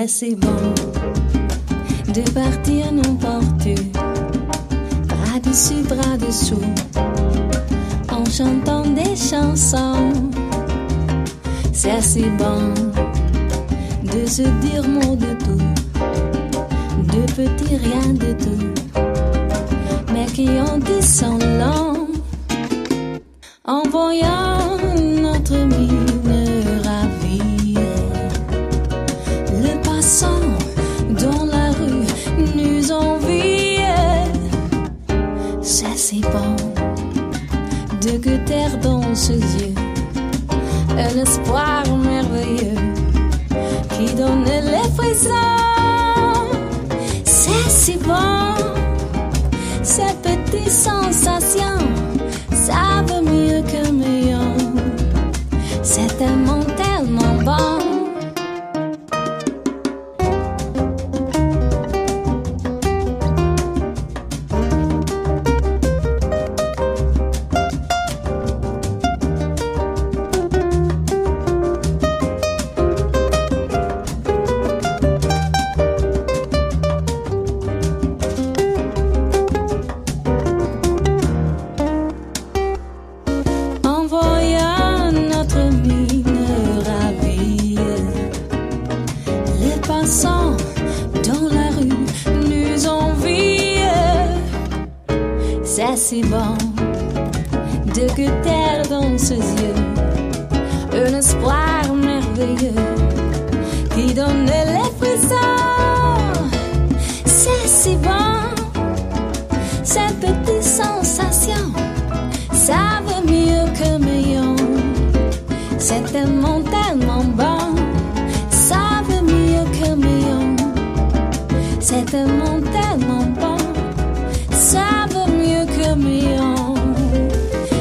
C'est si bon de partir n'importe où, bras dessus, bras dessous, en chantant des chansons. C'est si bon de se dire mot de tout, de petits rien de tout, un espoir merveilleux qui donne les frissons. C'est si bon, ces petites sensations,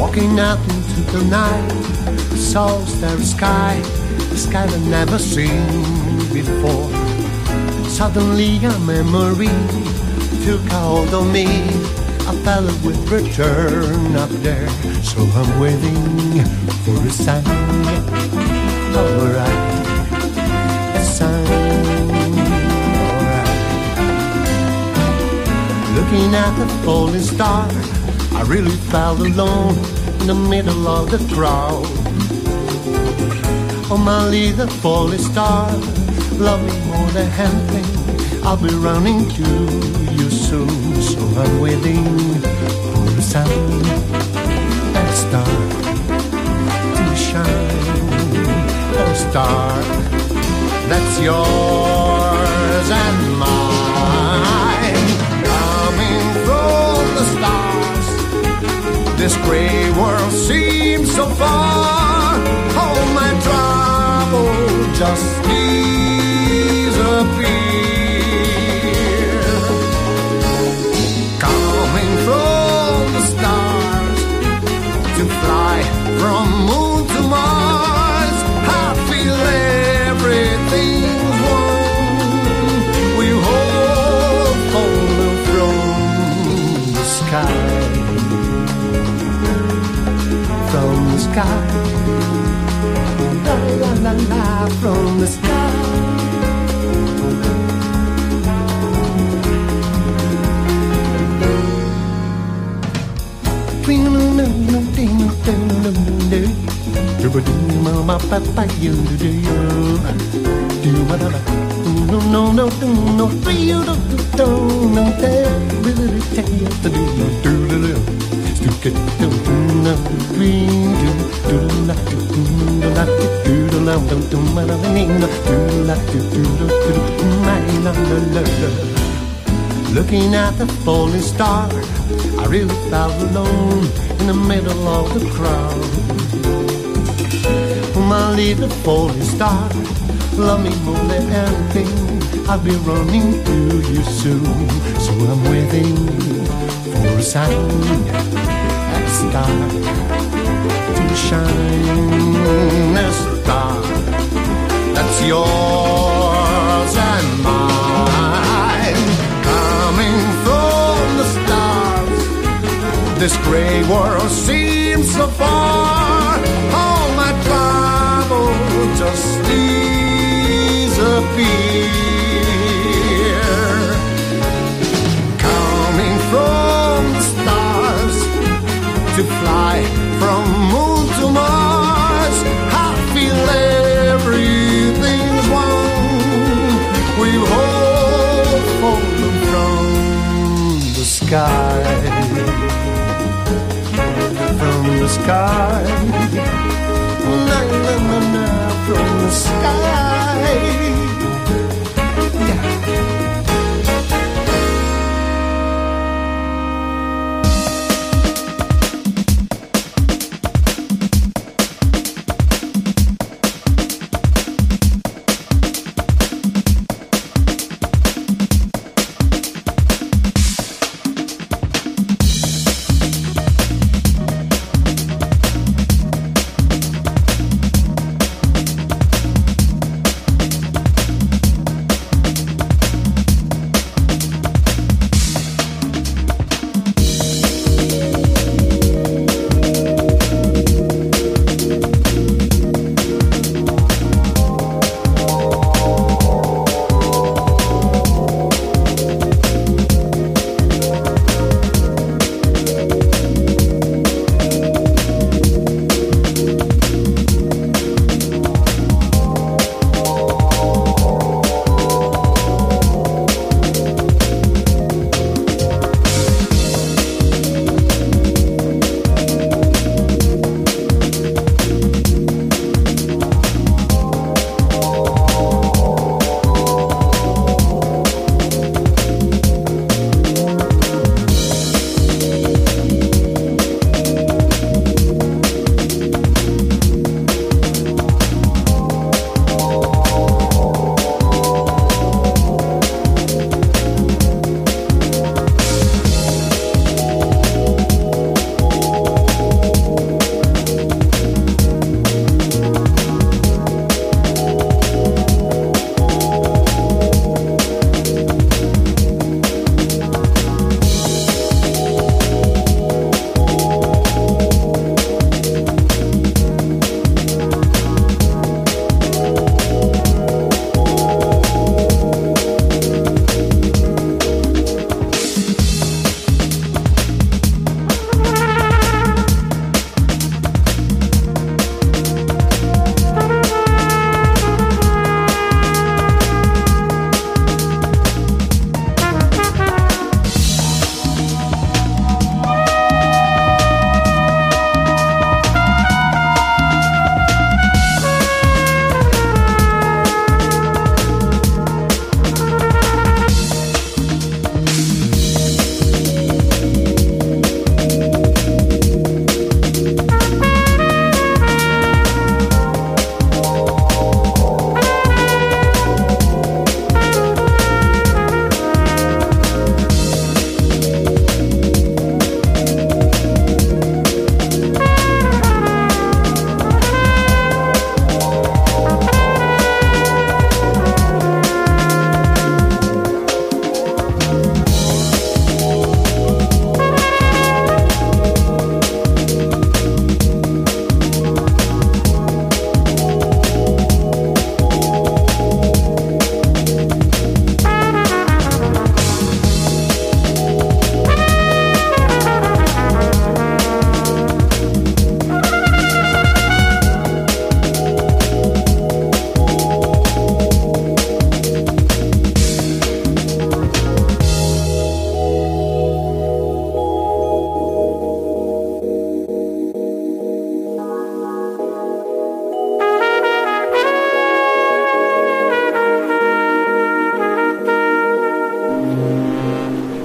Walking out into the night, saw starry sky, the sky I've never seen before. Suddenly a memory took hold of me. Felt it would return up there, so I'm waiting for a sign. Alright, a sign. Alright. Looking at the falling star, I really felt alone in the middle of the crowd. Oh, my little falling star, love me more than anything. I'll be running to you soon, so I'm waiting for the sun and a star to shine. A star that's yours This gray world seems so far. All my trouble just disappear. No, no, no, no, Looking at the falling star, I really felt alone in the middle of the crowd. My little falling star. Love me more than anything. I'll be running to you soon. So I'm waiting for a sign, a star to shine. A star that's yours and mine. Coming from the stars, this gray world seems so far. Just disappear. Coming from the stars to fly from moon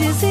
Just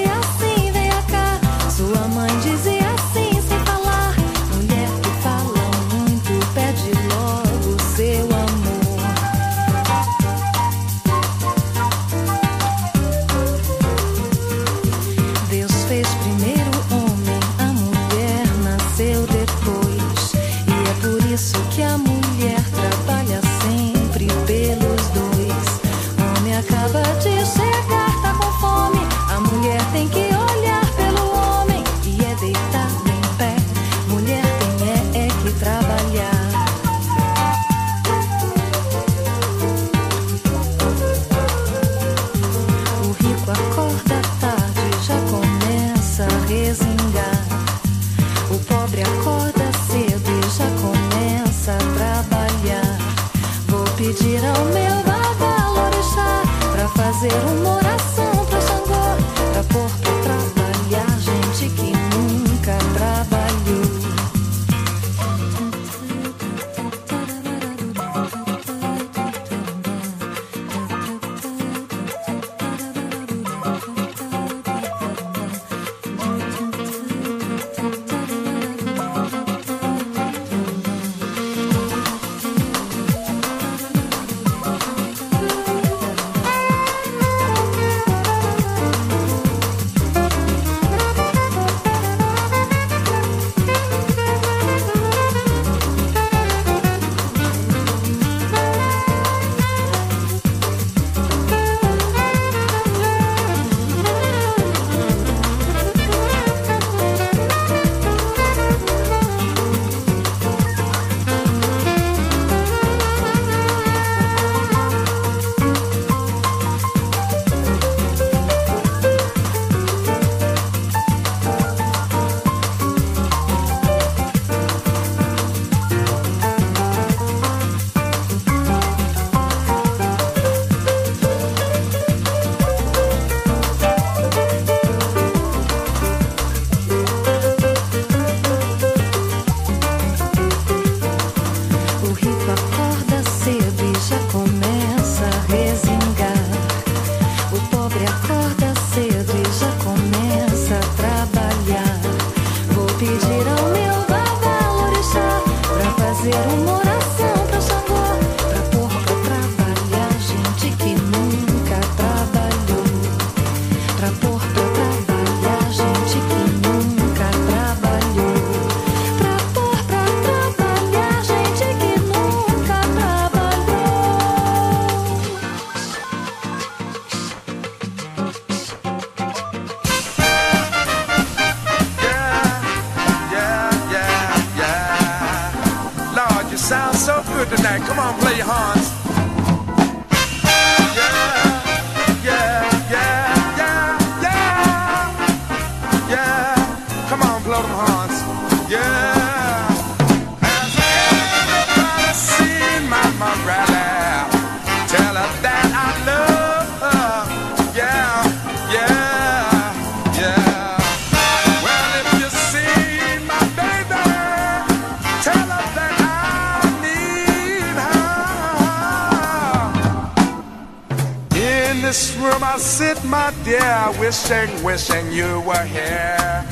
sit, my dear, wishing, wishing you were here,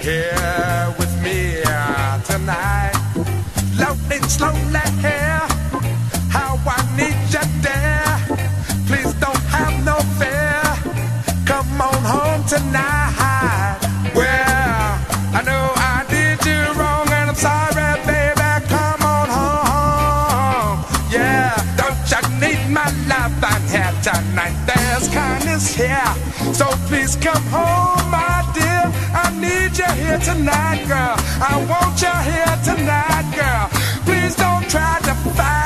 here with me uh, tonight. Slowly, slowly here, how I need you there. Please don't have no fear, come on home tonight. come home, my dear. I need you here tonight, girl. I want you here tonight, girl. Please don't try to fight.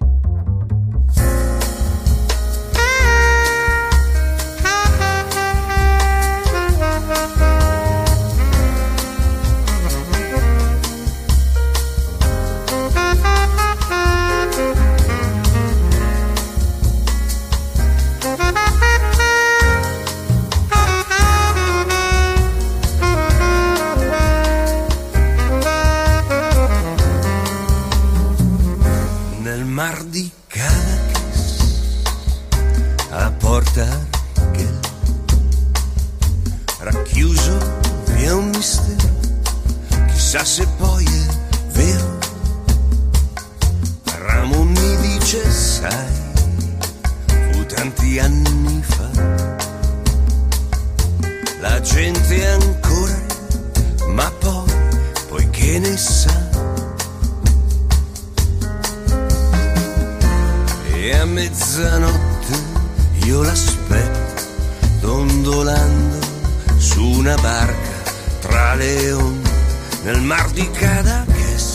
nel mar di Cadaqués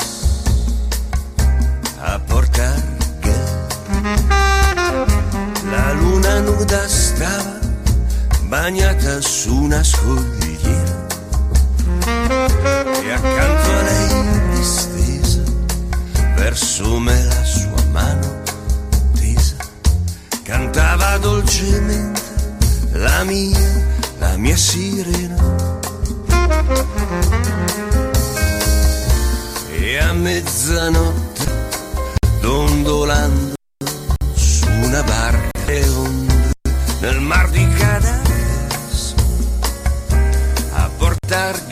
a portar que la luna nuda stava bagnata su una scogliera e accanto a lei distesa verso me la sua mano tesa. Cantava dolcemente la mia la mia sirena e a mezzanotte dondolando su una barca e onde nel mar di Cadasso a portar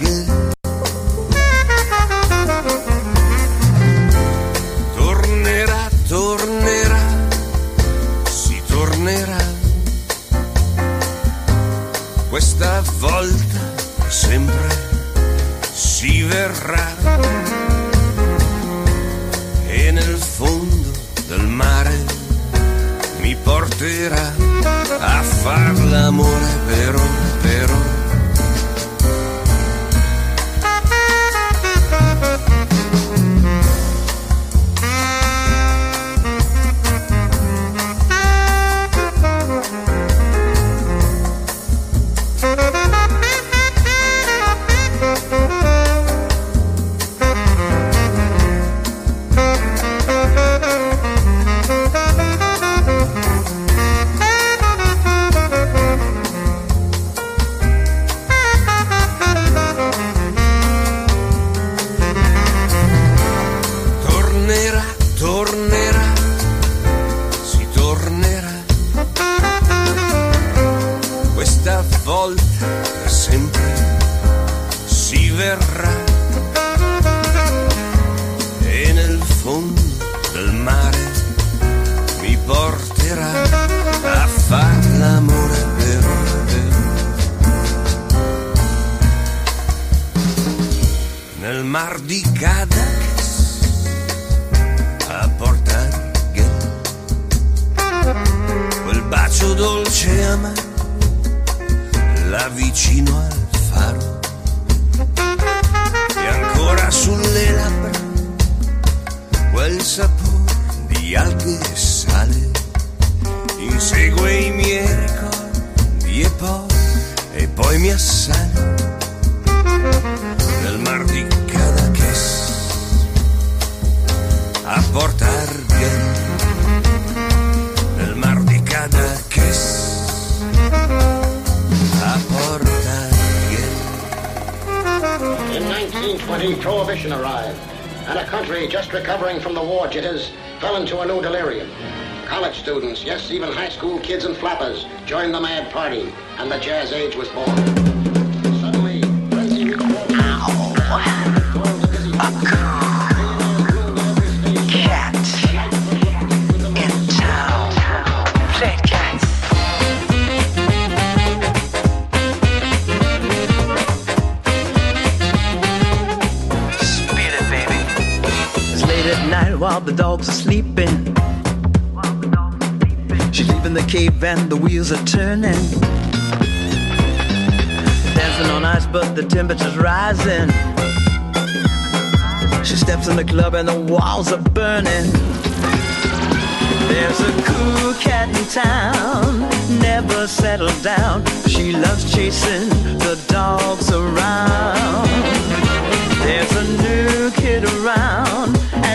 night while the dogs are sleeping. She's leaving the cave and the wheels are turning. Dancing on ice, but the temperature's rising. She steps in the club and the walls are burning. There's a cool cat in town, never settled down. She loves chasing the dogs around. There's a new kid around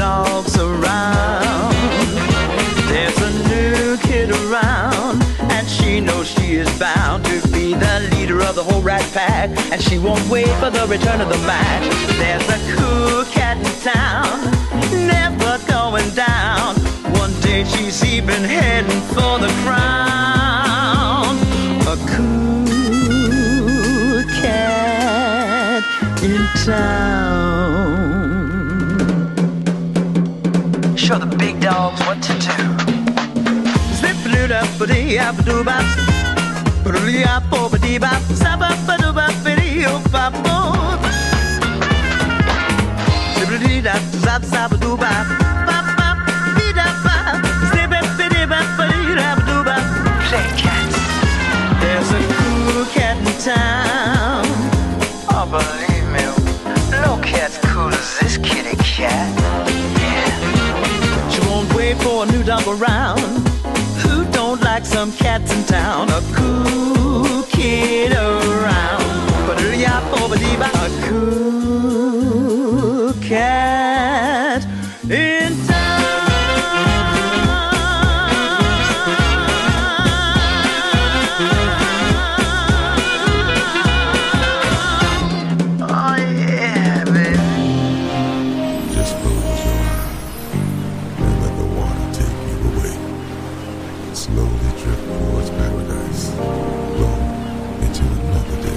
dogs around. There's a new kid around, and she knows she is bound to be the leader of the whole rat pack. And she won't wait for the return of the Mac. There's a cool cat in town, never going down. One day she's even heading for the crown. A cool cat in town. Show the big dogs what to do. Zip-a-doo-dah-ba-dee-ah-ba-doo-bop. Ba-doo-dee-ah-bo-ba-dee-bop. Sa-ba-ba-doo-bop-ba-dee-oh-bop-bop. Zip-a-dee-dah-zap-zap-a-doo-bop. Play cats. There's a cool cat in town. Oh, believe me, no cat's cool as this kitty cat. For a new dog around. Who don't like some cats in town? A cool kid around. But a cool cat